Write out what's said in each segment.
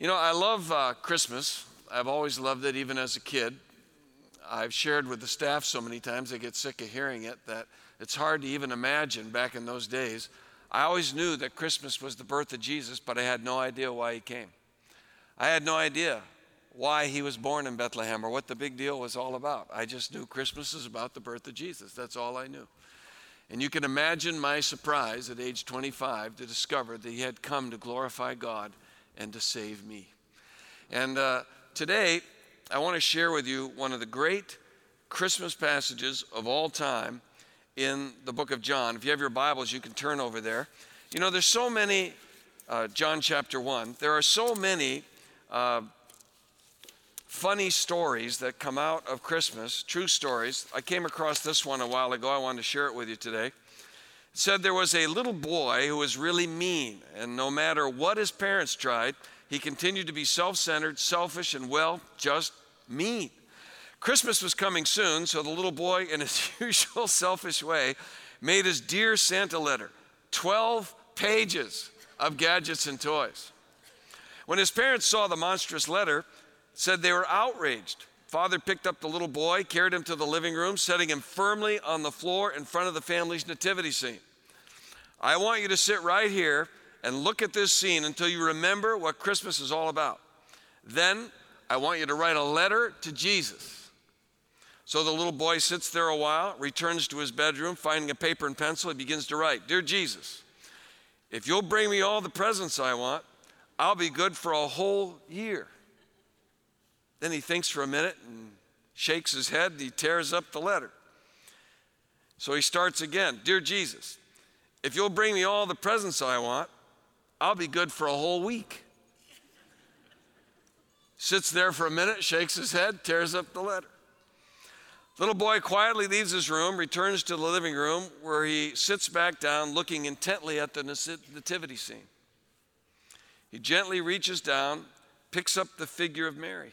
You know, I love uh, Christmas. I've always loved it, even as a kid. I've shared with the staff so many times, they get sick of hearing it, that it's hard to even imagine back in those days. I always knew that Christmas was the birth of Jesus, but I had no idea why he came. I had no idea why he was born in Bethlehem or what the big deal was all about. I just knew Christmas is about the birth of Jesus. That's all I knew. And you can imagine my surprise at age 25 to discover that he had come to glorify God and to save me. And uh, today, I want to share with you one of the great Christmas passages of all time in the book of John. If you have your Bibles, you can turn over there. You know, there's so many, uh, John chapter 1, there are so many uh, funny stories that come out of Christmas, true stories. I came across this one a while ago. I wanted to share it with you today. Said there was a little boy who was really mean, and no matter what his parents tried, he continued to be self centered, selfish, and well, just mean. Christmas was coming soon, so the little boy, in his usual selfish way, made his dear Santa letter 12 pages of gadgets and toys. When his parents saw the monstrous letter, said they were outraged. Father picked up the little boy, carried him to the living room, setting him firmly on the floor in front of the family's nativity scene. I want you to sit right here and look at this scene until you remember what Christmas is all about. Then I want you to write a letter to Jesus. So the little boy sits there a while, returns to his bedroom, finding a paper and pencil, he begins to write Dear Jesus, if you'll bring me all the presents I want, I'll be good for a whole year. Then he thinks for a minute and shakes his head and he tears up the letter. So he starts again Dear Jesus, if you'll bring me all the presents I want, I'll be good for a whole week. Sits there for a minute, shakes his head, tears up the letter. Little boy quietly leaves his room, returns to the living room where he sits back down looking intently at the nativity scene. He gently reaches down, picks up the figure of Mary.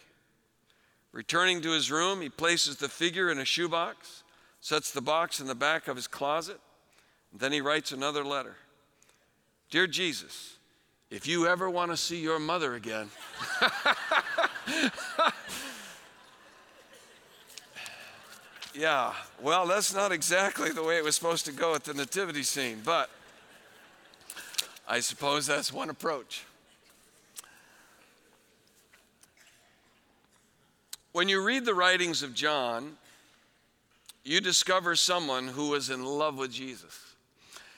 Returning to his room, he places the figure in a shoebox, sets the box in the back of his closet, and then he writes another letter Dear Jesus, if you ever want to see your mother again, yeah, well, that's not exactly the way it was supposed to go at the nativity scene, but I suppose that's one approach. When you read the writings of John, you discover someone who was in love with Jesus.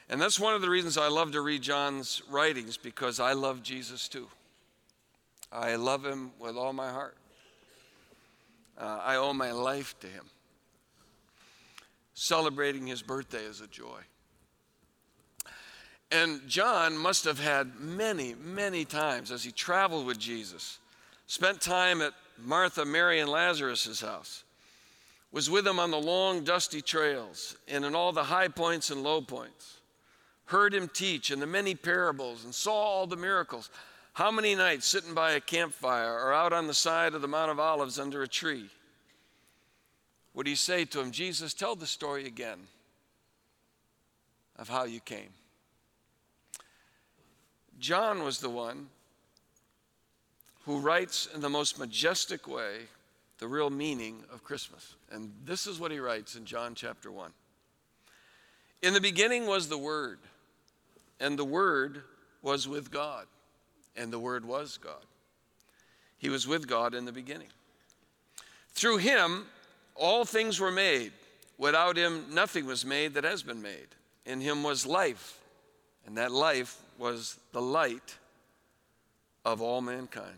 And that's one of the reasons I love to read John's writings because I love Jesus too. I love him with all my heart. Uh, I owe my life to him. Celebrating his birthday is a joy. And John must have had many, many times as he traveled with Jesus, spent time at Martha, Mary, and Lazarus' house, was with him on the long, dusty trails and in all the high points and low points, heard him teach in the many parables and saw all the miracles. How many nights sitting by a campfire or out on the side of the Mount of Olives under a tree would he say to him, Jesus, tell the story again of how you came? John was the one who writes in the most majestic way the real meaning of Christmas. And this is what he writes in John chapter 1. In the beginning was the Word, and the Word was with God, and the Word was God. He was with God in the beginning. Through him, all things were made. Without him, nothing was made that has been made. In him was life, and that life was the light of all mankind.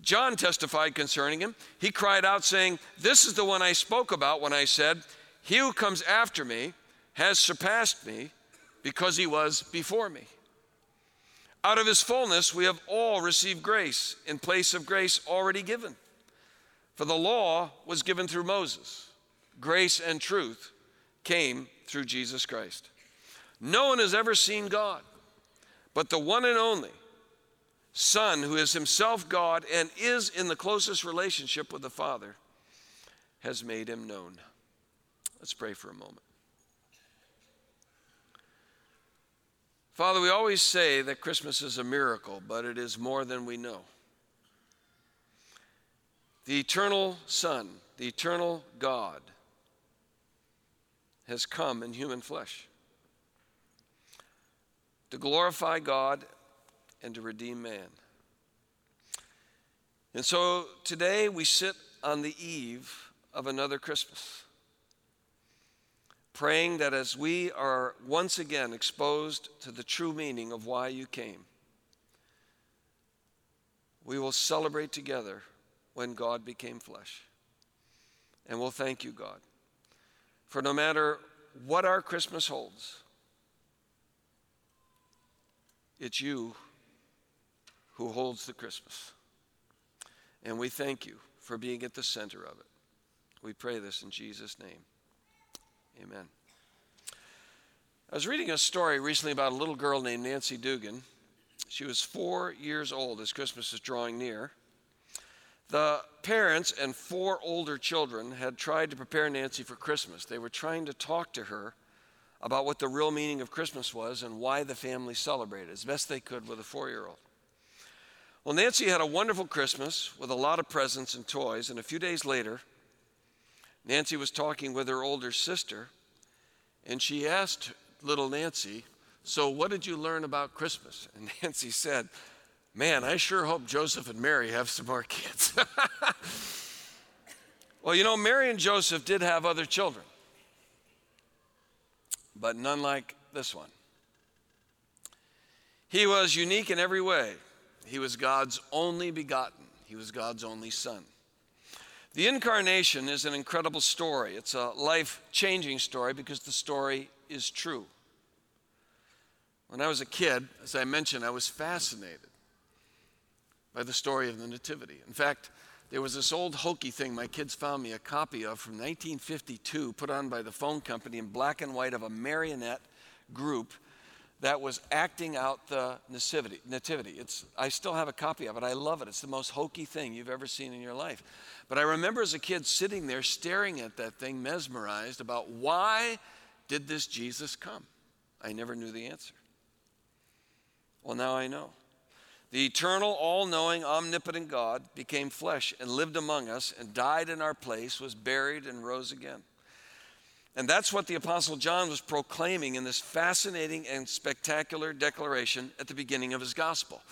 John testified concerning him. He cried out, saying, This is the one I spoke about when I said, He who comes after me has surpassed me because he was before me. Out of his fullness, we have all received grace in place of grace already given. For the law was given through Moses, grace and truth came through Jesus Christ. No one has ever seen God, but the one and only Son, who is himself God and is in the closest relationship with the Father, has made him known. Let's pray for a moment. Father, we always say that Christmas is a miracle, but it is more than we know. The eternal Son, the eternal God, has come in human flesh to glorify God and to redeem man. And so today we sit on the eve of another Christmas, praying that as we are once again exposed to the true meaning of why you came, we will celebrate together when God became flesh. And we'll thank you, God, for no matter what our Christmas holds, it's you who holds the Christmas. And we thank you for being at the center of it. We pray this in Jesus' name. Amen. I was reading a story recently about a little girl named Nancy Dugan. She was four years old as Christmas is drawing near. The parents and four older children had tried to prepare Nancy for Christmas. They were trying to talk to her about what the real meaning of Christmas was and why the family celebrated as best they could with a four year old. Well, Nancy had a wonderful Christmas with a lot of presents and toys, and a few days later, Nancy was talking with her older sister, and she asked little Nancy, So, what did you learn about Christmas? And Nancy said, Man, I sure hope Joseph and Mary have some more kids. well, you know, Mary and Joseph did have other children, but none like this one. He was unique in every way. He was God's only begotten, He was God's only Son. The incarnation is an incredible story. It's a life changing story because the story is true. When I was a kid, as I mentioned, I was fascinated by the story of the Nativity. In fact, there was this old hokey thing my kids found me a copy of from 1952, put on by the phone company in black and white of a marionette group that was acting out the nativity. nativity. It's, I still have a copy of it. I love it. It's the most hokey thing you've ever seen in your life. But I remember as a kid sitting there staring at that thing, mesmerized about why did this Jesus come? I never knew the answer. Well, now I know. The eternal, all knowing, omnipotent God became flesh and lived among us and died in our place, was buried, and rose again. And that's what the Apostle John was proclaiming in this fascinating and spectacular declaration at the beginning of his gospel.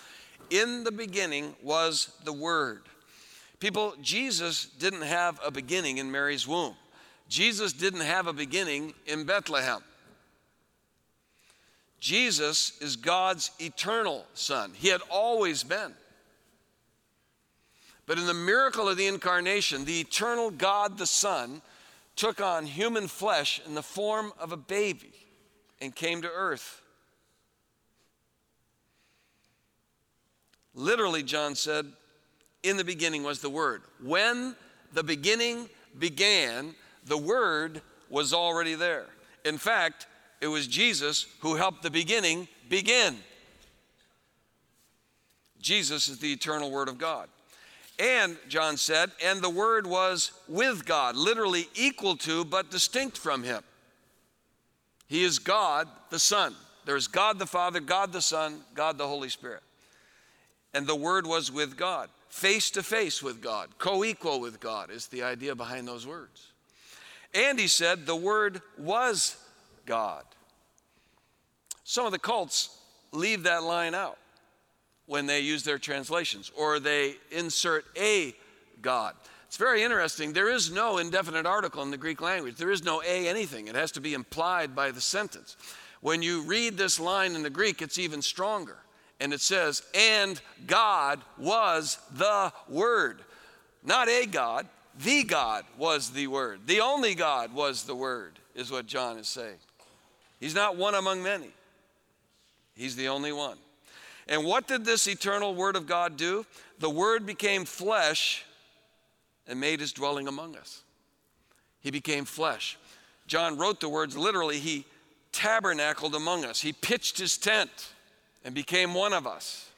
In the beginning was the Word. People, Jesus didn't have a beginning in Mary's womb, Jesus didn't have a beginning in Bethlehem. Jesus is God's eternal Son. He had always been. But in the miracle of the incarnation, the eternal God the Son took on human flesh in the form of a baby and came to earth. Literally, John said, in the beginning was the Word. When the beginning began, the Word was already there. In fact, it was Jesus who helped the beginning begin. Jesus is the eternal Word of God. And, John said, and the Word was with God, literally equal to, but distinct from Him. He is God the Son. There's God the Father, God the Son, God the Holy Spirit. And the Word was with God, face to face with God, co equal with God is the idea behind those words. And he said, the Word was God. Some of the cults leave that line out. When they use their translations, or they insert a God. It's very interesting. There is no indefinite article in the Greek language, there is no a anything. It has to be implied by the sentence. When you read this line in the Greek, it's even stronger. And it says, and God was the Word. Not a God, the God was the Word. The only God was the Word, is what John is saying. He's not one among many, He's the only one. And what did this eternal Word of God do? The Word became flesh and made his dwelling among us. He became flesh. John wrote the words literally, he tabernacled among us. He pitched his tent and became one of us.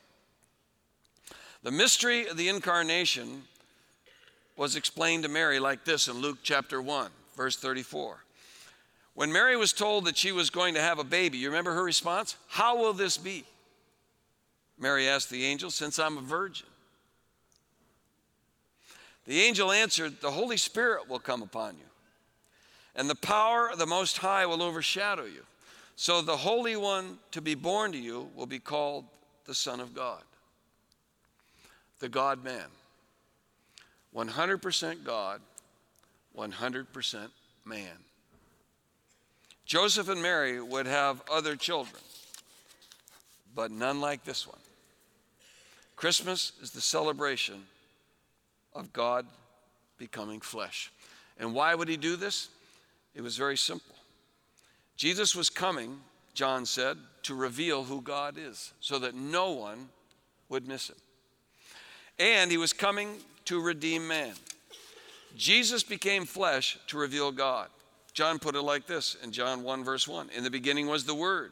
The mystery of the incarnation was explained to Mary like this in Luke chapter 1, verse 34. When Mary was told that she was going to have a baby, you remember her response? How will this be? Mary asked the angel, Since I'm a virgin. The angel answered, The Holy Spirit will come upon you, and the power of the Most High will overshadow you. So the Holy One to be born to you will be called the Son of God, the God man. 100% God, 100% man. Joseph and Mary would have other children, but none like this one. Christmas is the celebration of God becoming flesh. And why would he do this? It was very simple. Jesus was coming, John said, to reveal who God is so that no one would miss him. And he was coming to redeem man. Jesus became flesh to reveal God. John put it like this in John 1, verse 1 In the beginning was the Word,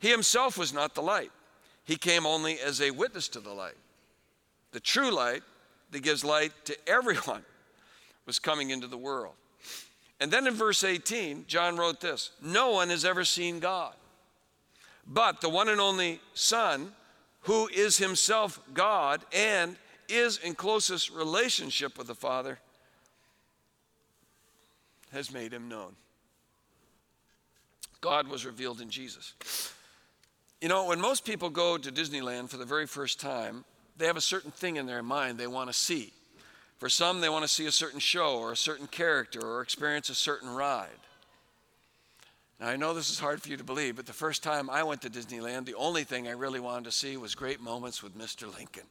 He himself was not the light, he came only as a witness to the light. The true light that gives light to everyone was coming into the world. And then in verse 18, John wrote this No one has ever seen God, but the one and only Son, who is himself God and is in closest relationship with the Father, has made him known. God was revealed in Jesus. You know, when most people go to Disneyland for the very first time, they have a certain thing in their mind they want to see. For some, they want to see a certain show or a certain character or experience a certain ride. Now, I know this is hard for you to believe, but the first time I went to Disneyland, the only thing I really wanted to see was great moments with Mr. Lincoln.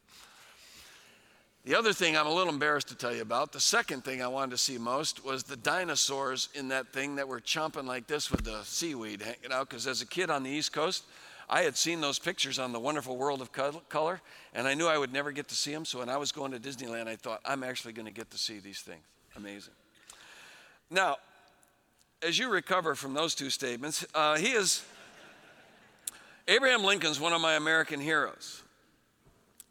The other thing I'm a little embarrassed to tell you about, the second thing I wanted to see most was the dinosaurs in that thing that were chomping like this with the seaweed hanging out. Because as a kid on the East Coast, I had seen those pictures on the wonderful world of color, and I knew I would never get to see them. So when I was going to Disneyland, I thought, I'm actually going to get to see these things. Amazing. Now, as you recover from those two statements, uh, he is, Abraham Lincoln's one of my American heroes.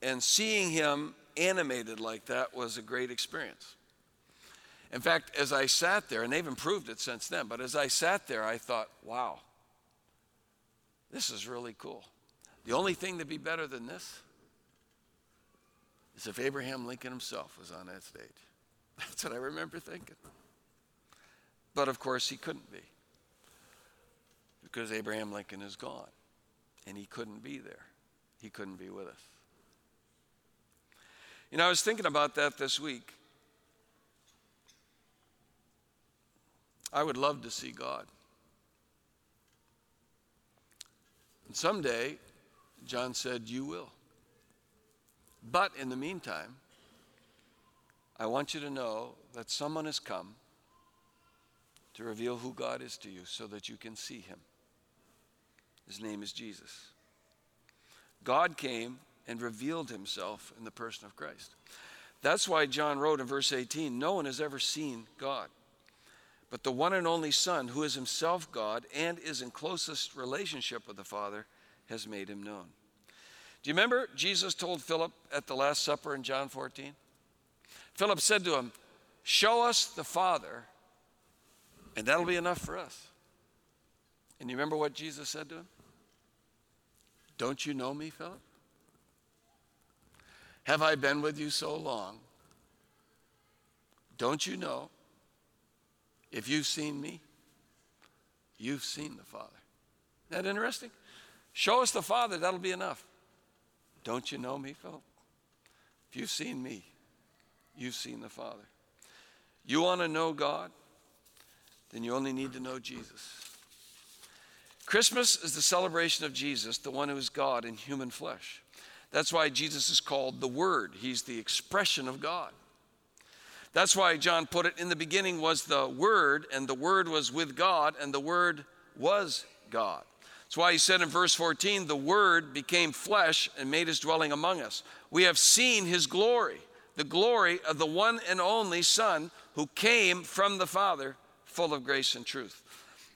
And seeing him animated like that was a great experience. In fact, as I sat there, and they've improved it since then, but as I sat there, I thought, wow, this is really cool. The only thing that'd be better than this is if Abraham Lincoln himself was on that stage. That's what I remember thinking. But of course, he couldn't be because Abraham Lincoln is gone and he couldn't be there. He couldn't be with us. You know, I was thinking about that this week. I would love to see God. And someday, John said, You will. But in the meantime, I want you to know that someone has come to reveal who God is to you so that you can see him. His name is Jesus. God came and revealed himself in the person of Christ. That's why John wrote in verse 18 No one has ever seen God. But the one and only Son, who is himself God and is in closest relationship with the Father, has made him known. Do you remember Jesus told Philip at the Last Supper in John 14? Philip said to him, Show us the Father, and that'll be enough for us. And you remember what Jesus said to him? Don't you know me, Philip? Have I been with you so long? Don't you know? If you've seen me, you've seen the Father. Isn't that interesting? Show us the Father, that'll be enough. Don't you know me, Philip? If you've seen me, you've seen the Father. You want to know God? Then you only need to know Jesus. Christmas is the celebration of Jesus, the one who is God in human flesh. That's why Jesus is called the Word. He's the expression of God. That's why John put it in the beginning was the Word, and the Word was with God, and the Word was God. That's why he said in verse 14, the Word became flesh and made his dwelling among us. We have seen his glory, the glory of the one and only Son who came from the Father, full of grace and truth.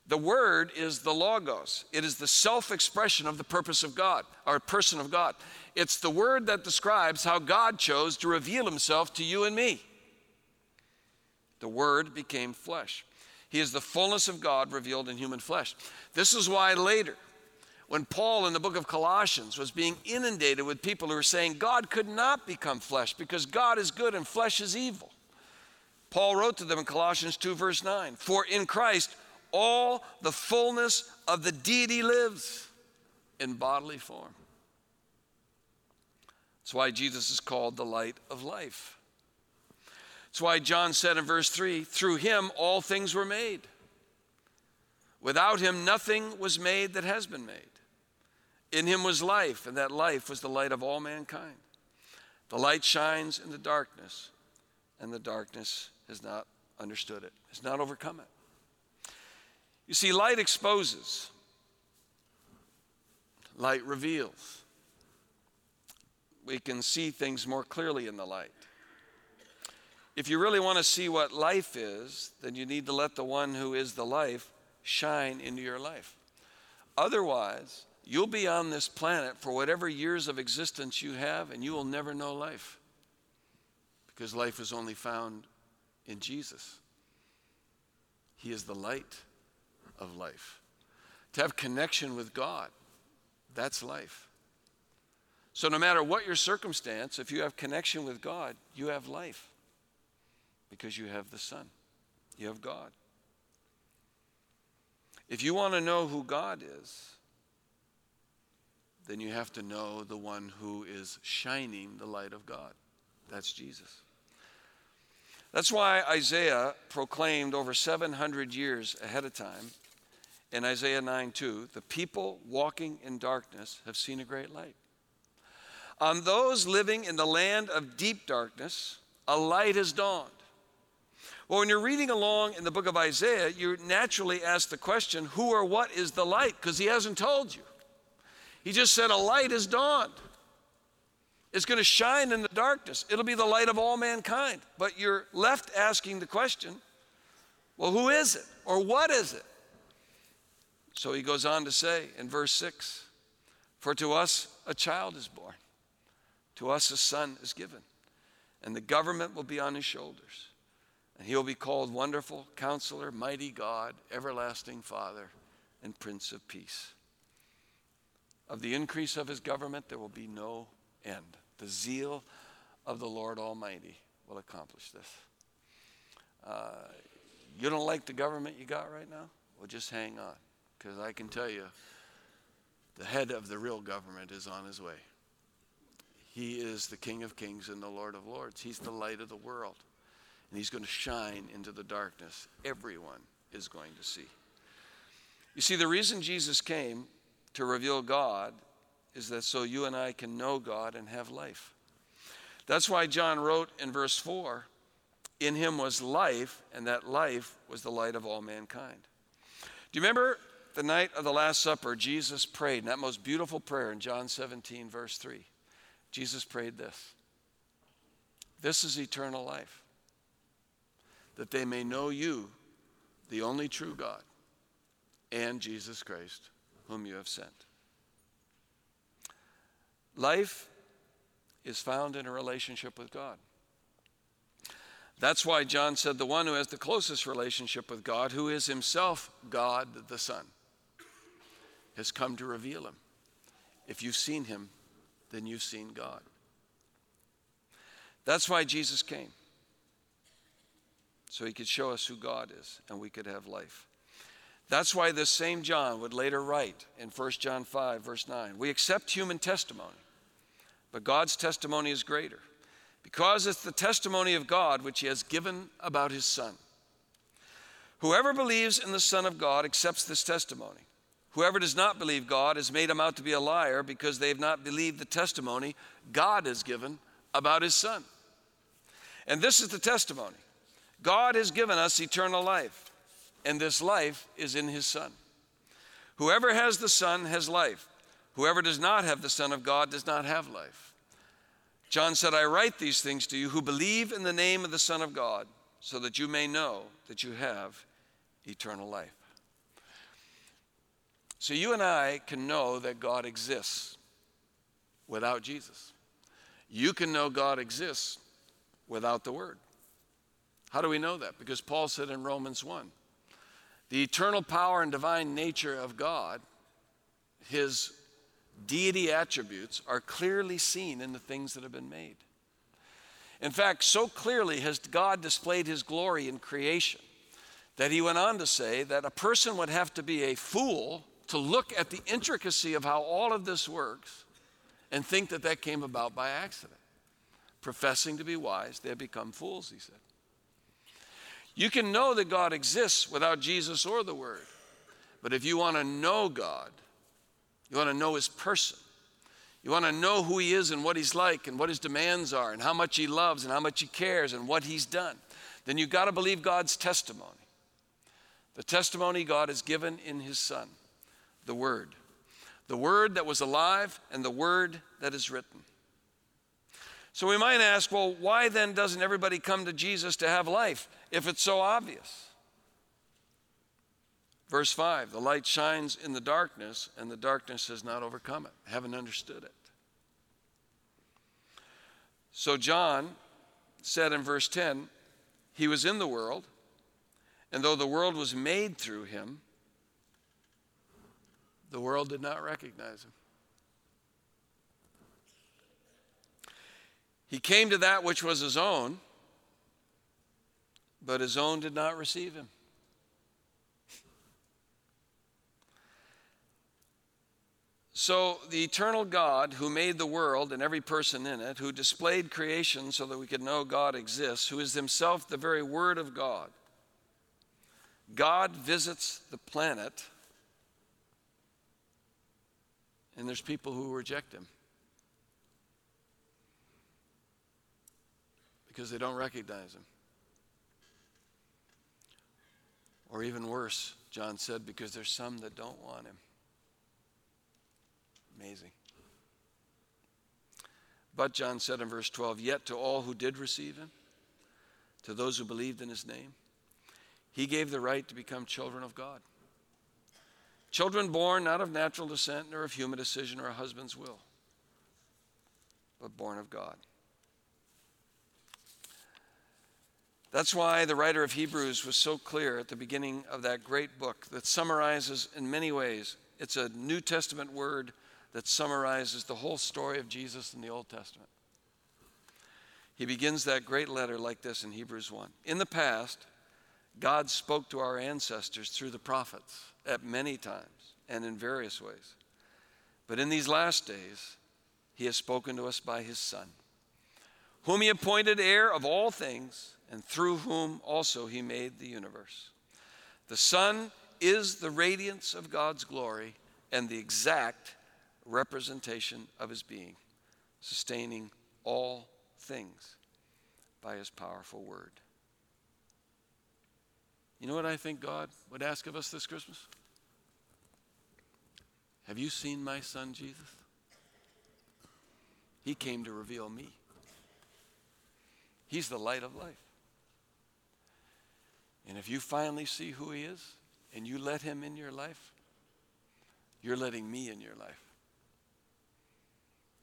The Word is the Logos, it is the self expression of the purpose of God, or person of God. It's the Word that describes how God chose to reveal himself to you and me. The Word became flesh. He is the fullness of God revealed in human flesh. This is why later, when Paul in the book of Colossians was being inundated with people who were saying God could not become flesh because God is good and flesh is evil, Paul wrote to them in Colossians 2, verse 9 For in Christ all the fullness of the deity lives in bodily form. That's why Jesus is called the light of life. That's why John said in verse 3 through him all things were made. Without him nothing was made that has been made. In him was life, and that life was the light of all mankind. The light shines in the darkness, and the darkness has not understood it, has not overcome it. You see, light exposes, light reveals. We can see things more clearly in the light. If you really want to see what life is, then you need to let the one who is the life shine into your life. Otherwise, you'll be on this planet for whatever years of existence you have, and you will never know life because life is only found in Jesus. He is the light of life. To have connection with God, that's life. So, no matter what your circumstance, if you have connection with God, you have life because you have the Son, you have God. If you want to know who God is, then you have to know the one who is shining the light of God. That's Jesus. That's why Isaiah proclaimed over 700 years ahead of time in Isaiah 9 2, the people walking in darkness have seen a great light. On those living in the land of deep darkness, a light has dawned. Well, when you're reading along in the book of Isaiah, you naturally ask the question, who or what is the light? Because he hasn't told you. He just said, a light has dawned. It's going to shine in the darkness. It'll be the light of all mankind. But you're left asking the question, well, who is it? Or what is it? So he goes on to say in verse 6 For to us a child is born, to us a son is given, and the government will be on his shoulders. And he will be called Wonderful Counselor, Mighty God, Everlasting Father, and Prince of Peace. Of the increase of his government, there will be no end. The zeal of the Lord Almighty will accomplish this. Uh, you don't like the government you got right now? Well, just hang on because I can tell you the head of the real government is on his way. He is the King of Kings and the Lord of Lords. He's the light of the world. And he's going to shine into the darkness. Everyone is going to see. You see, the reason Jesus came to reveal God is that so you and I can know God and have life. That's why John wrote in verse 4 In him was life, and that life was the light of all mankind. Do you remember the night of the Last Supper, Jesus prayed, that most beautiful prayer in John 17, verse 3. Jesus prayed this This is eternal life, that they may know you, the only true God, and Jesus Christ, whom you have sent. Life is found in a relationship with God. That's why John said the one who has the closest relationship with God, who is himself God the Son, has come to reveal him. If you've seen him, then you've seen God. That's why Jesus came, so he could show us who God is and we could have life. That's why this same John would later write in 1 John 5, verse 9 We accept human testimony, but God's testimony is greater, because it's the testimony of God which he has given about his Son. Whoever believes in the Son of God accepts this testimony. Whoever does not believe God has made him out to be a liar because they have not believed the testimony God has given about his Son. And this is the testimony God has given us eternal life, and this life is in his Son. Whoever has the Son has life. Whoever does not have the Son of God does not have life. John said, I write these things to you who believe in the name of the Son of God, so that you may know that you have eternal life. So you and I can know that God exists without Jesus. You can know God exists without the Word. How do we know that? Because Paul said in Romans 1 the eternal power and divine nature of God, his deity attributes, are clearly seen in the things that have been made. In fact, so clearly has God displayed his glory in creation that he went on to say that a person would have to be a fool to look at the intricacy of how all of this works and think that that came about by accident. Professing to be wise, they have become fools, he said. You can know that God exists without Jesus or the Word. But if you want to know God, you want to know His person, you want to know who He is and what He's like and what His demands are and how much He loves and how much He cares and what He's done, then you've got to believe God's testimony. The testimony God has given in His Son the Word. The Word that was alive and the Word that is written. So we might ask, well, why then doesn't everybody come to Jesus to have life if it's so obvious? Verse 5 the light shines in the darkness, and the darkness has not overcome it, haven't understood it. So John said in verse 10, He was in the world, and though the world was made through him, the world did not recognize him. He came to that which was his own, but his own did not receive him. So, the eternal God who made the world and every person in it, who displayed creation so that we could know God exists, who is himself the very Word of God, God visits the planet and there's people who reject him because they don't recognize him. Or even worse, John said, because there's some that don't want him. Amazing. But John said in verse 12, Yet to all who did receive him, to those who believed in his name, he gave the right to become children of God. Children born not of natural descent, nor of human decision or a husband's will, but born of God. That's why the writer of Hebrews was so clear at the beginning of that great book that summarizes, in many ways, it's a New Testament word that summarizes the whole story of Jesus in the Old Testament. He begins that great letter like this in Hebrews 1. In the past, God spoke to our ancestors through the prophets at many times and in various ways. But in these last days, he has spoken to us by his Son, whom he appointed heir of all things, and through whom also he made the universe. The Son is the radiance of God's glory and the exact representation of his being, sustaining all things by his powerful word. You know what I think God would ask of us this Christmas? Have you seen my son Jesus? He came to reveal me. He's the light of life. And if you finally see who he is and you let him in your life, you're letting me in your life.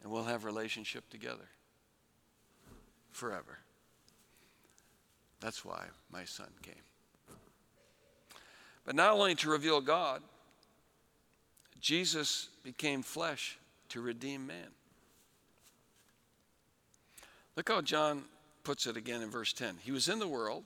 and we'll have relationship together forever. That's why my son came. But not only to reveal God, Jesus became flesh to redeem man. Look how John puts it again in verse 10. He was in the world,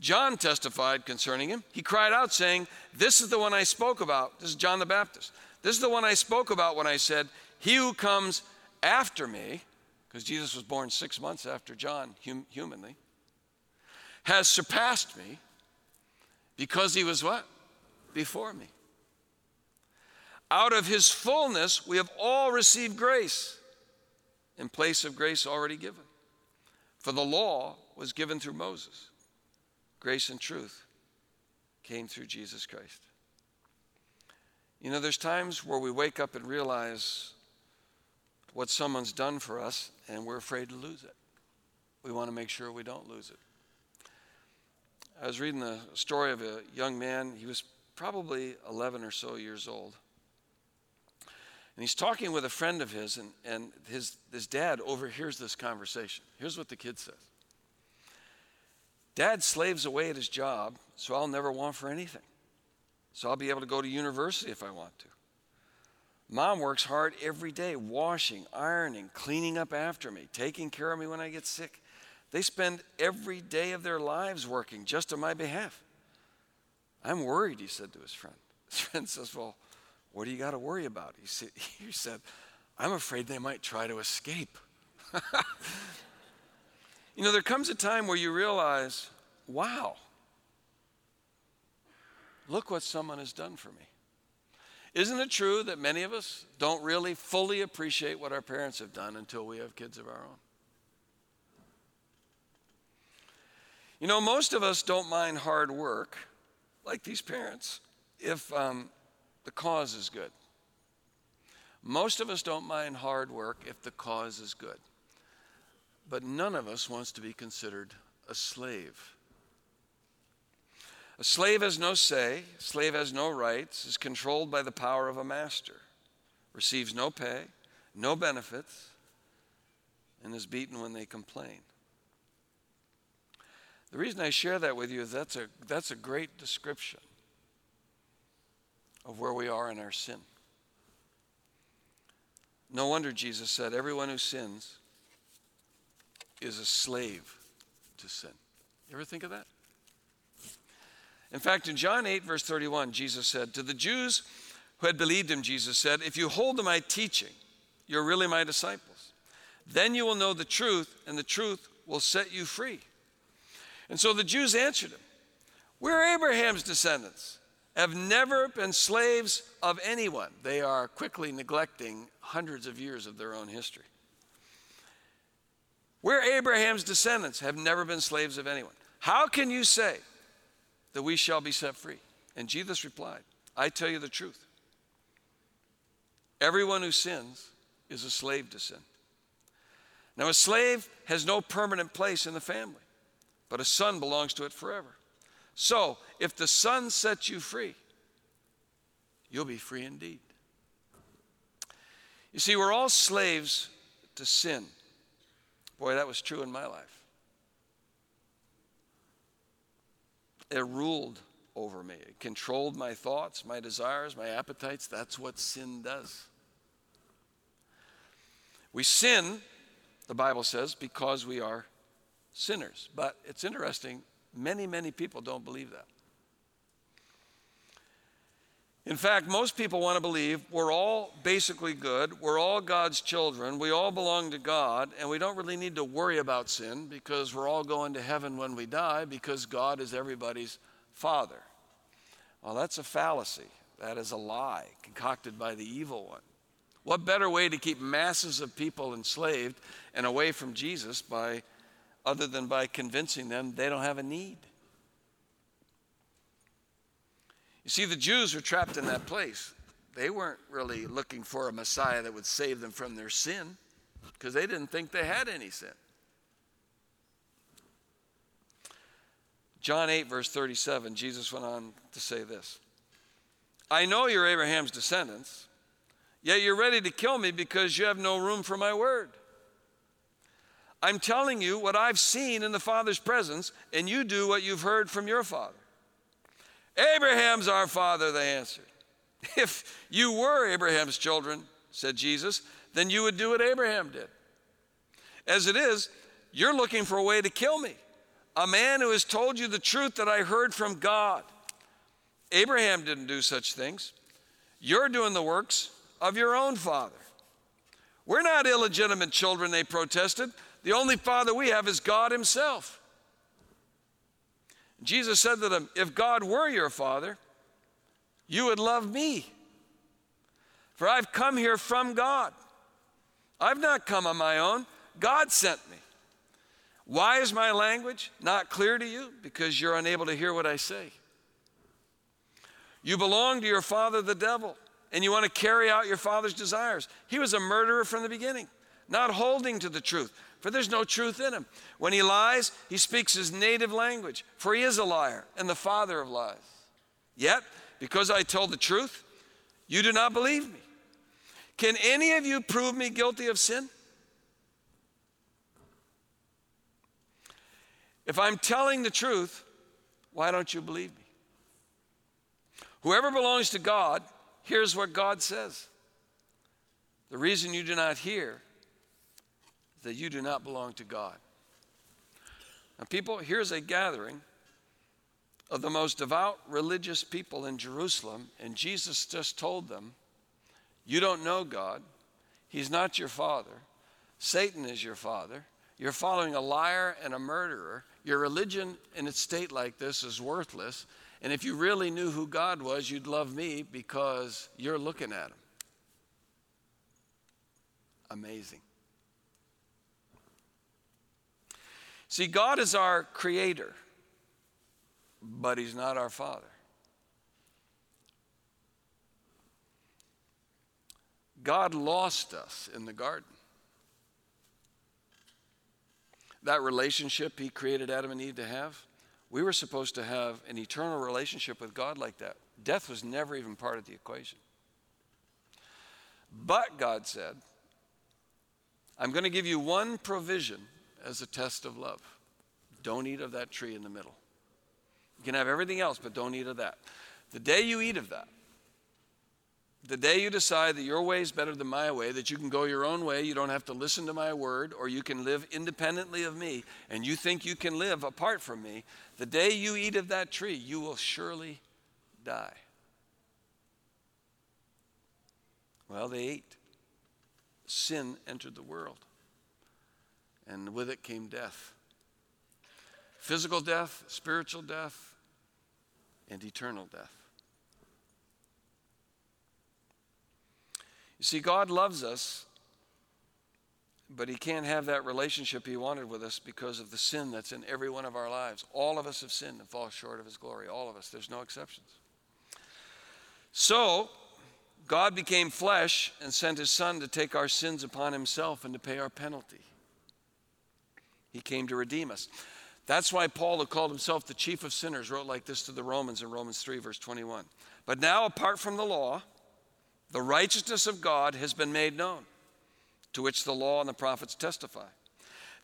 John testified concerning him. He cried out, saying, This is the one I spoke about. This is John the Baptist. This is the one I spoke about when I said, He who comes after me, because Jesus was born six months after John hum- humanly, has surpassed me because he was what? Before me. Out of his fullness, we have all received grace in place of grace already given. For the law was given through Moses, grace and truth came through Jesus Christ. You know, there's times where we wake up and realize what someone's done for us, and we're afraid to lose it. We want to make sure we don't lose it. I was reading the story of a young man. He was probably 11 or so years old. And he's talking with a friend of his, and, and his, his dad overhears this conversation. Here's what the kid says Dad slaves away at his job, so I'll never want for anything. So I'll be able to go to university if I want to. Mom works hard every day, washing, ironing, cleaning up after me, taking care of me when I get sick. They spend every day of their lives working just on my behalf. I'm worried, he said to his friend. His friend says, Well, what do you got to worry about? He said, I'm afraid they might try to escape. you know, there comes a time where you realize, wow, look what someone has done for me. Isn't it true that many of us don't really fully appreciate what our parents have done until we have kids of our own? You know, most of us don't mind hard work like these parents if um, the cause is good. Most of us don't mind hard work if the cause is good. But none of us wants to be considered a slave. A slave has no say, a slave has no rights, is controlled by the power of a master, receives no pay, no benefits, and is beaten when they complain. The reason I share that with you is that's a, that's a great description of where we are in our sin. No wonder Jesus said, Everyone who sins is a slave to sin. You ever think of that? In fact, in John 8, verse 31, Jesus said, To the Jews who had believed him, Jesus said, If you hold to my teaching, you're really my disciples. Then you will know the truth, and the truth will set you free. And so the Jews answered him, We're Abraham's descendants have never been slaves of anyone. They are quickly neglecting hundreds of years of their own history. We're Abraham's descendants, have never been slaves of anyone. How can you say that we shall be set free? And Jesus replied, I tell you the truth. Everyone who sins is a slave to sin. Now, a slave has no permanent place in the family, but a son belongs to it forever. So, if the Son sets you free, you'll be free indeed. You see, we're all slaves to sin. Boy, that was true in my life. It ruled over me, it controlled my thoughts, my desires, my appetites. That's what sin does. We sin, the Bible says, because we are sinners. But it's interesting, Many, many people don't believe that. In fact, most people want to believe we're all basically good, we're all God's children, we all belong to God, and we don't really need to worry about sin because we're all going to heaven when we die because God is everybody's Father. Well, that's a fallacy. That is a lie concocted by the evil one. What better way to keep masses of people enslaved and away from Jesus by other than by convincing them they don't have a need? You see, the Jews were trapped in that place. They weren't really looking for a Messiah that would save them from their sin because they didn't think they had any sin. John 8, verse 37, Jesus went on to say this I know you're Abraham's descendants, yet you're ready to kill me because you have no room for my word. I'm telling you what I've seen in the Father's presence, and you do what you've heard from your father. Abraham's our father, they answered. If you were Abraham's children, said Jesus, then you would do what Abraham did. As it is, you're looking for a way to kill me, a man who has told you the truth that I heard from God. Abraham didn't do such things. You're doing the works of your own father. We're not illegitimate children, they protested. The only father we have is God Himself. Jesus said to them, If God were your father, you would love me. For I've come here from God. I've not come on my own, God sent me. Why is my language not clear to you? Because you're unable to hear what I say. You belong to your father, the devil, and you want to carry out your father's desires. He was a murderer from the beginning, not holding to the truth, for there's no truth in him. When he lies, he speaks his native language, for he is a liar and the father of lies. Yet, because I told the truth, you do not believe me. Can any of you prove me guilty of sin? If I'm telling the truth, why don't you believe me? Whoever belongs to God hears what God says. The reason you do not hear that you do not belong to God. Now, people, here's a gathering of the most devout religious people in Jerusalem, and Jesus just told them, You don't know God. He's not your father. Satan is your father. You're following a liar and a murderer. Your religion in its state like this is worthless. And if you really knew who God was, you'd love me because you're looking at him. Amazing. See, God is our creator, but he's not our father. God lost us in the garden. That relationship he created Adam and Eve to have, we were supposed to have an eternal relationship with God like that. Death was never even part of the equation. But God said, I'm going to give you one provision as a test of love. Don't eat of that tree in the middle. You can have everything else, but don't eat of that. The day you eat of that, the day you decide that your way is better than my way, that you can go your own way, you don't have to listen to my word, or you can live independently of me, and you think you can live apart from me, the day you eat of that tree, you will surely die. Well, they ate. Sin entered the world, and with it came death physical death, spiritual death, and eternal death. You see, God loves us, but He can't have that relationship He wanted with us because of the sin that's in every one of our lives. All of us have sinned and fall short of His glory. All of us. There's no exceptions. So, God became flesh and sent His Son to take our sins upon Himself and to pay our penalty. He came to redeem us. That's why Paul, who called himself the chief of sinners, wrote like this to the Romans in Romans 3, verse 21. But now, apart from the law, the righteousness of God has been made known, to which the law and the prophets testify.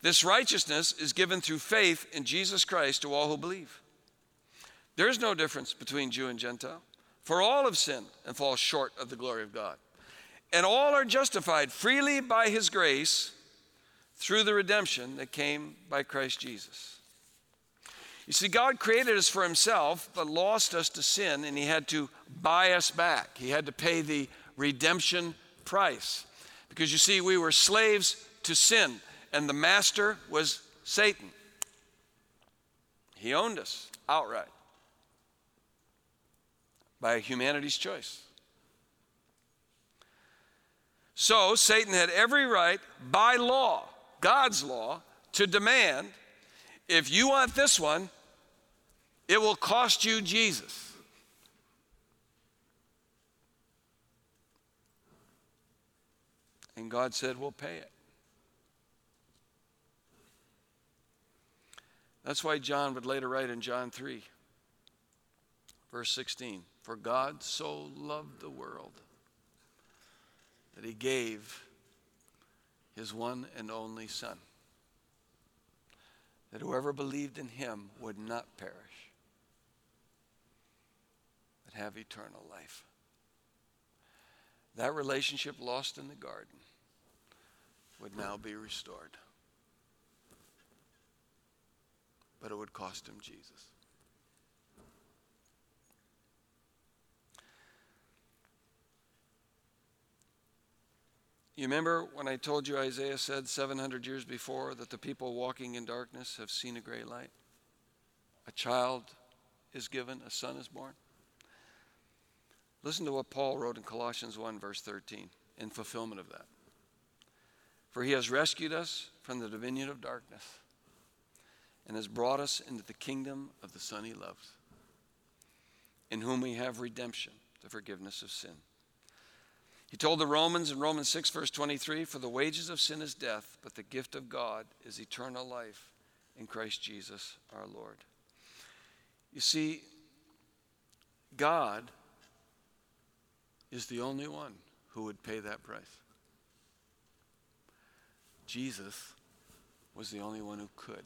This righteousness is given through faith in Jesus Christ to all who believe. There is no difference between Jew and Gentile, for all have sinned and fall short of the glory of God. And all are justified freely by his grace through the redemption that came by Christ Jesus. You see, God created us for himself, but lost us to sin, and he had to buy us back. He had to pay the redemption price. Because you see, we were slaves to sin, and the master was Satan. He owned us outright by humanity's choice. So Satan had every right by law, God's law, to demand if you want this one, it will cost you Jesus. And God said, We'll pay it. That's why John would later write in John 3, verse 16 For God so loved the world that he gave his one and only Son, that whoever believed in him would not perish, but have eternal life. That relationship lost in the garden would now be restored. But it would cost him Jesus. You remember when I told you Isaiah said 700 years before that the people walking in darkness have seen a great light? A child is given, a son is born. Listen to what Paul wrote in Colossians 1, verse 13, in fulfillment of that. For he has rescued us from the dominion of darkness and has brought us into the kingdom of the Son he loves, in whom we have redemption, the forgiveness of sin. He told the Romans in Romans 6, verse 23 For the wages of sin is death, but the gift of God is eternal life in Christ Jesus our Lord. You see, God is the only one who would pay that price. Jesus was the only one who could.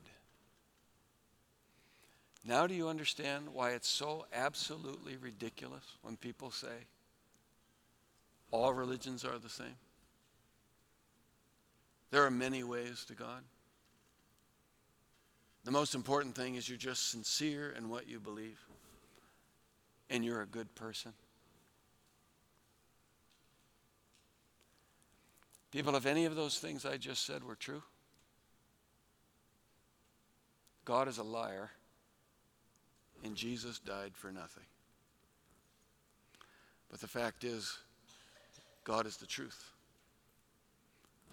Now, do you understand why it's so absolutely ridiculous when people say all religions are the same? There are many ways to God. The most important thing is you're just sincere in what you believe and you're a good person. People, if any of those things I just said were true, God is a liar and Jesus died for nothing. But the fact is, God is the truth.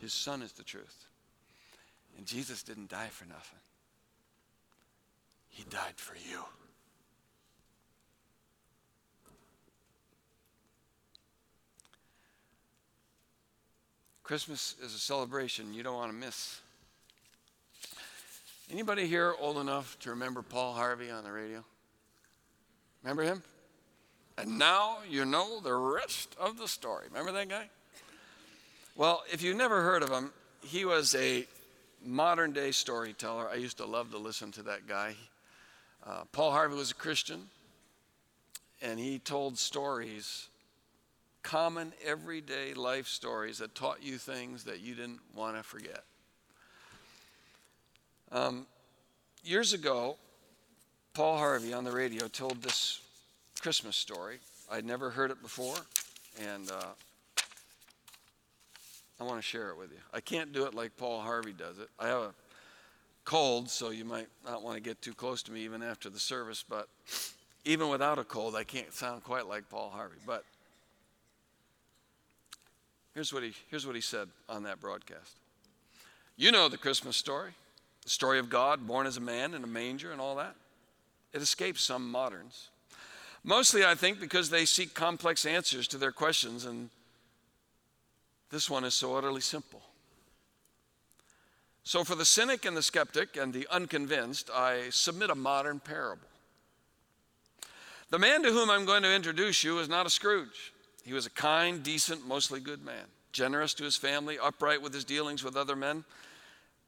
His Son is the truth. And Jesus didn't die for nothing, He died for you. Christmas is a celebration you don't want to miss. Anybody here old enough to remember Paul Harvey on the radio? Remember him? And now you know the rest of the story. Remember that guy? Well, if you've never heard of him, he was a modern day storyteller. I used to love to listen to that guy. Uh, Paul Harvey was a Christian, and he told stories common, everyday life stories that taught you things that you didn't want to forget. Um, years ago, Paul Harvey on the radio told this Christmas story. I'd never heard it before, and uh, I want to share it with you. I can't do it like Paul Harvey does it. I have a cold, so you might not want to get too close to me even after the service, but even without a cold, I can't sound quite like Paul Harvey. But Here's what he, here's what he said on that broadcast. You know the Christmas story, the story of God born as a man in a manger and all that. It escapes some moderns. Mostly, I think, because they seek complex answers to their questions, and this one is so utterly simple. So, for the cynic and the skeptic and the unconvinced, I submit a modern parable. The man to whom I'm going to introduce you is not a Scrooge. He was a kind, decent, mostly good man, generous to his family, upright with his dealings with other men.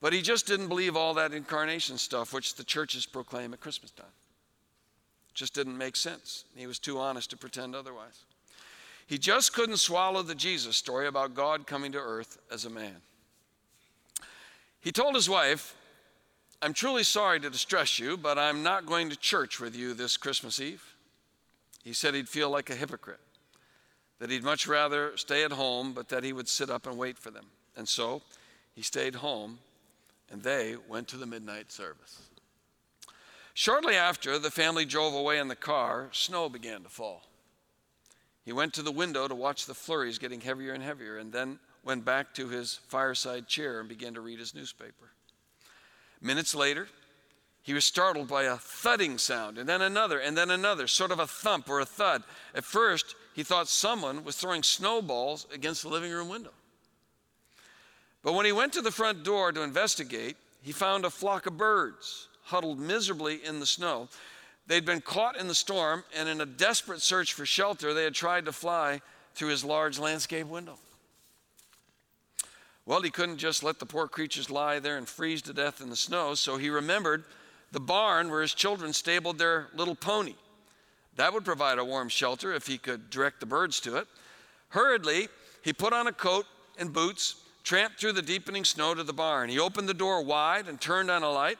But he just didn't believe all that incarnation stuff which the churches proclaim at Christmas time. Just didn't make sense. He was too honest to pretend otherwise. He just couldn't swallow the Jesus story about God coming to earth as a man. He told his wife, I'm truly sorry to distress you, but I'm not going to church with you this Christmas Eve. He said he'd feel like a hypocrite that he'd much rather stay at home, but that he would sit up and wait for them. And so he stayed home, and they went to the midnight service. Shortly after, the family drove away in the car, snow began to fall. He went to the window to watch the flurries getting heavier and heavier, and then went back to his fireside chair and began to read his newspaper. Minutes later, he was startled by a thudding sound, and then another, and then another, sort of a thump or a thud. At first, he thought someone was throwing snowballs against the living room window. But when he went to the front door to investigate, he found a flock of birds huddled miserably in the snow. They'd been caught in the storm, and in a desperate search for shelter, they had tried to fly through his large landscape window. Well, he couldn't just let the poor creatures lie there and freeze to death in the snow, so he remembered the barn where his children stabled their little pony. That would provide a warm shelter if he could direct the birds to it. Hurriedly, he put on a coat and boots, tramped through the deepening snow to the barn. He opened the door wide and turned on a light,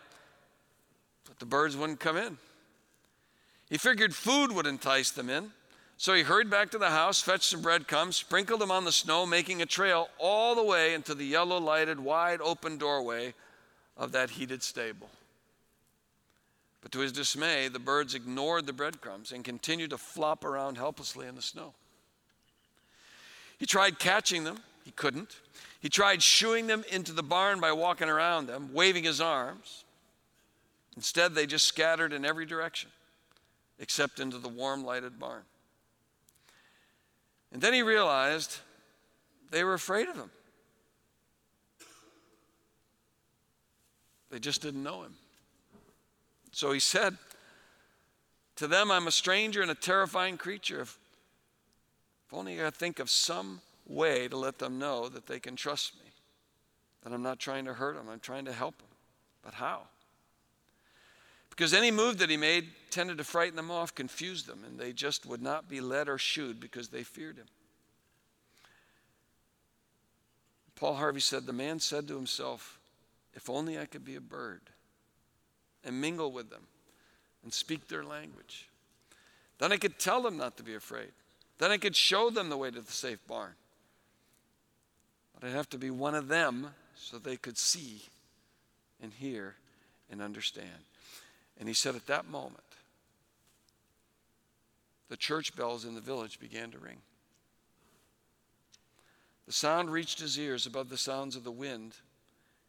but the birds wouldn't come in. He figured food would entice them in. So he hurried back to the house, fetched some breadcrumbs, sprinkled them on the snow, making a trail all the way into the yellow lighted, wide open doorway of that heated stable. But to his dismay, the birds ignored the breadcrumbs and continued to flop around helplessly in the snow. He tried catching them, he couldn't. He tried shooing them into the barn by walking around them, waving his arms. Instead, they just scattered in every direction, except into the warm lighted barn. And then he realized they were afraid of him. They just didn't know him. So he said, To them, I'm a stranger and a terrifying creature. If, if only I think of some way to let them know that they can trust me, that I'm not trying to hurt them, I'm trying to help them. But how? Because any move that he made tended to frighten them off, confuse them, and they just would not be led or shooed because they feared him. Paul Harvey said, The man said to himself, If only I could be a bird and mingle with them and speak their language. Then I could tell them not to be afraid. Then I could show them the way to the safe barn. But I'd have to be one of them so they could see and hear and understand. And he said, at that moment, the church bells in the village began to ring. The sound reached his ears above the sounds of the wind,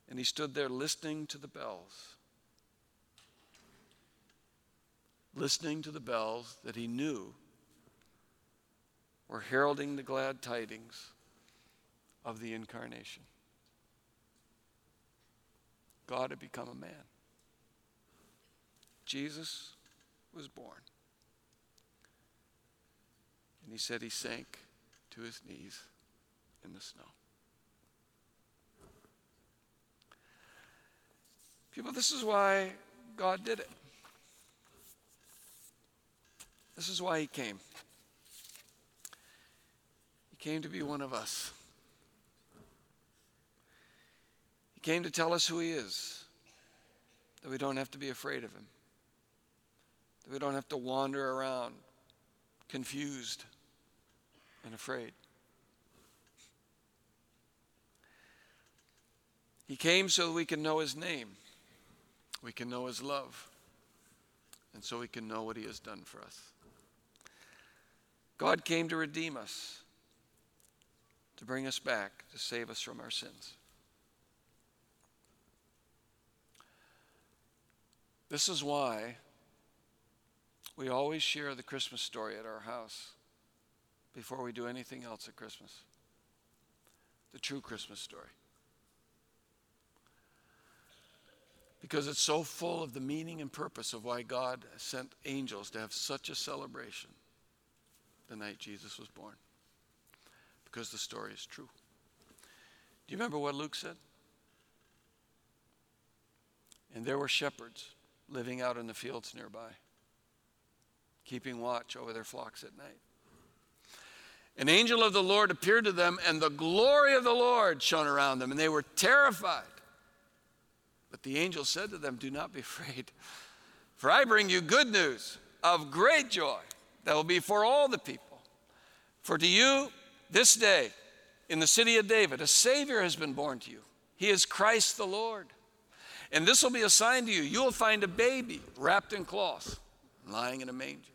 and he stood there listening to the bells. Listening to the bells that he knew were heralding the glad tidings of the incarnation. God had become a man. Jesus was born. And he said he sank to his knees in the snow. People, this is why God did it. This is why he came. He came to be one of us. He came to tell us who he is, that we don't have to be afraid of him that we don't have to wander around confused and afraid. He came so that we can know his name, we can know his love, and so we can know what he has done for us. God came to redeem us, to bring us back, to save us from our sins. This is why we always share the Christmas story at our house before we do anything else at Christmas. The true Christmas story. Because it's so full of the meaning and purpose of why God sent angels to have such a celebration the night Jesus was born. Because the story is true. Do you remember what Luke said? And there were shepherds living out in the fields nearby keeping watch over their flocks at night. An angel of the Lord appeared to them, and the glory of the Lord shone around them, and they were terrified. But the angel said to them, Do not be afraid, for I bring you good news of great joy that will be for all the people. For to you, this day, in the city of David, a Savior has been born to you. He is Christ the Lord. And this will be a sign to you. You will find a baby wrapped in cloth, lying in a manger.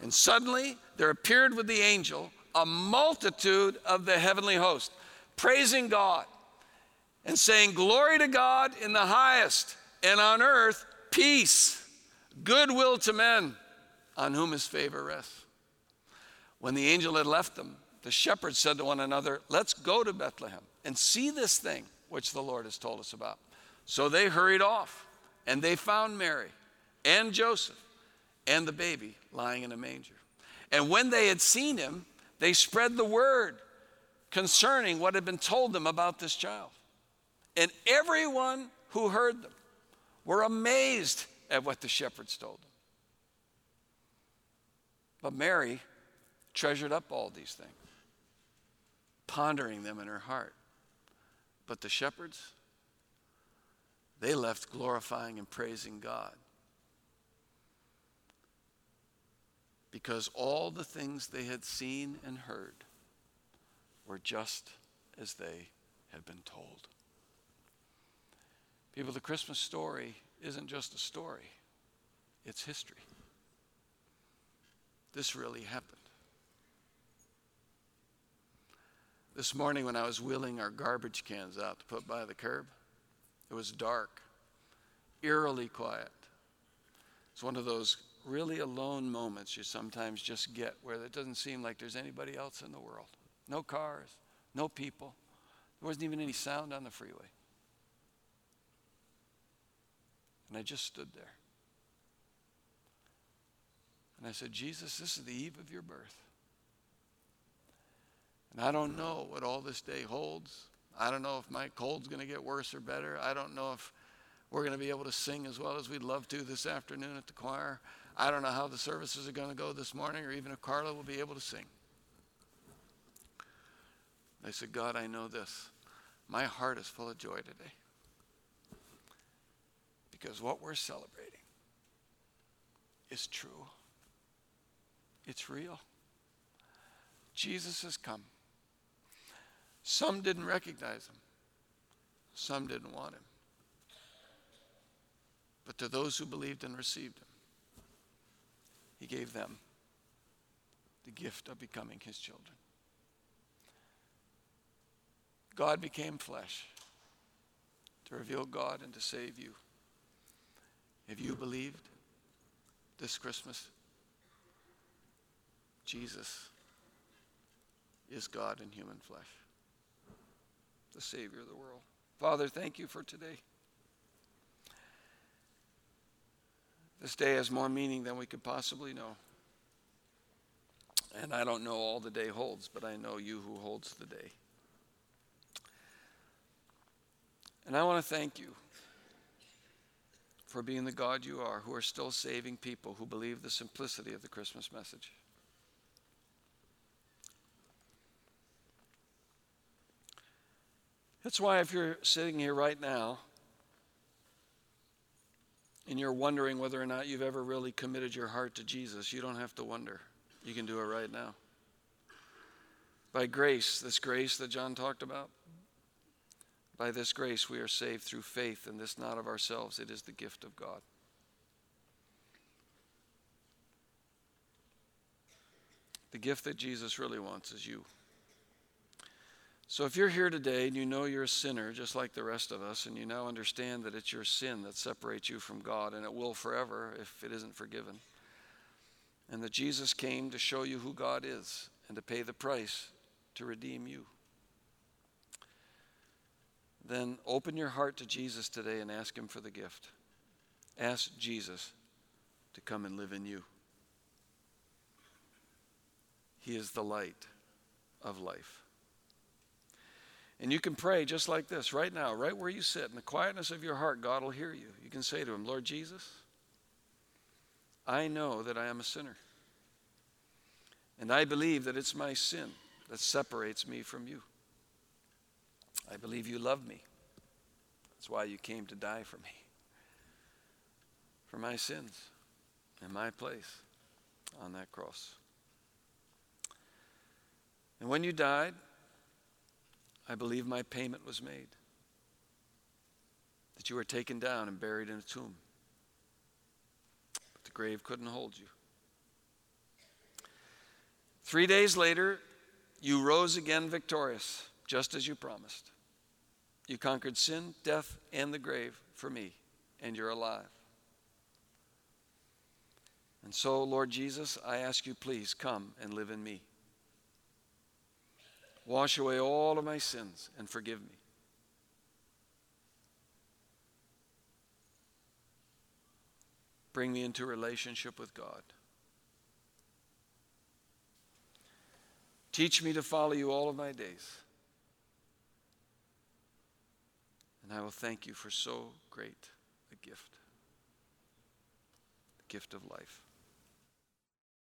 And suddenly there appeared with the angel a multitude of the heavenly host, praising God and saying, Glory to God in the highest, and on earth, peace, goodwill to men, on whom his favor rests. When the angel had left them, the shepherds said to one another, Let's go to Bethlehem and see this thing which the Lord has told us about. So they hurried off, and they found Mary and Joseph and the baby lying in a manger. And when they had seen him, they spread the word concerning what had been told them about this child. And everyone who heard them were amazed at what the shepherds told them. But Mary treasured up all these things, pondering them in her heart. But the shepherds, they left glorifying and praising God. Because all the things they had seen and heard were just as they had been told. People, the Christmas story isn't just a story, it's history. This really happened. This morning, when I was wheeling our garbage cans out to put by the curb, it was dark, eerily quiet. It's one of those really alone moments you sometimes just get where it doesn't seem like there's anybody else in the world. No cars, no people. There wasn't even any sound on the freeway. And I just stood there. And I said, Jesus, this is the eve of your birth. And I don't know what all this day holds. I don't know if my cold's going to get worse or better. I don't know if we're going to be able to sing as well as we'd love to this afternoon at the choir. I don't know how the services are going to go this morning or even if Carla will be able to sing. I said, God, I know this. My heart is full of joy today. Because what we're celebrating is true, it's real. Jesus has come. Some didn't recognize him, some didn't want him. But to those who believed and received him, he gave them the gift of becoming his children. God became flesh to reveal God and to save you. Have you believed this Christmas? Jesus is God in human flesh, the Savior of the world. Father, thank you for today. This day has more meaning than we could possibly know. And I don't know all the day holds, but I know you who holds the day. And I want to thank you for being the God you are, who are still saving people who believe the simplicity of the Christmas message. That's why, if you're sitting here right now and you're wondering whether or not you've ever really committed your heart to Jesus, you don't have to wonder. You can do it right now. By grace, this grace that John talked about, by this grace, we are saved through faith, and this not of ourselves, it is the gift of God. The gift that Jesus really wants is you. So if you're here today and you know you're a sinner, just like the rest of us, and you now understand that it's your sin that separates you from God, and it will forever if it isn't forgiven, and that Jesus came to show you who God is and to pay the price to redeem you then open your heart to Jesus today and ask Him for the gift. Ask Jesus to come and live in you. He is the light of life. And you can pray just like this right now, right where you sit, in the quietness of your heart, God will hear you. You can say to Him, Lord Jesus, I know that I am a sinner. And I believe that it's my sin that separates me from you. I believe you love me. That's why you came to die for me, for my sins, in my place on that cross. And when you died, I believe my payment was made. That you were taken down and buried in a tomb. But the grave couldn't hold you. Three days later, You rose again victorious, just as you promised. You conquered sin, death, and the grave for me, and you're alive. And so, Lord Jesus, I ask you, please come and live in me. Wash away all of my sins and forgive me. Bring me into relationship with God. Teach me to follow you all of my days. And I will thank you for so great a gift the gift of life.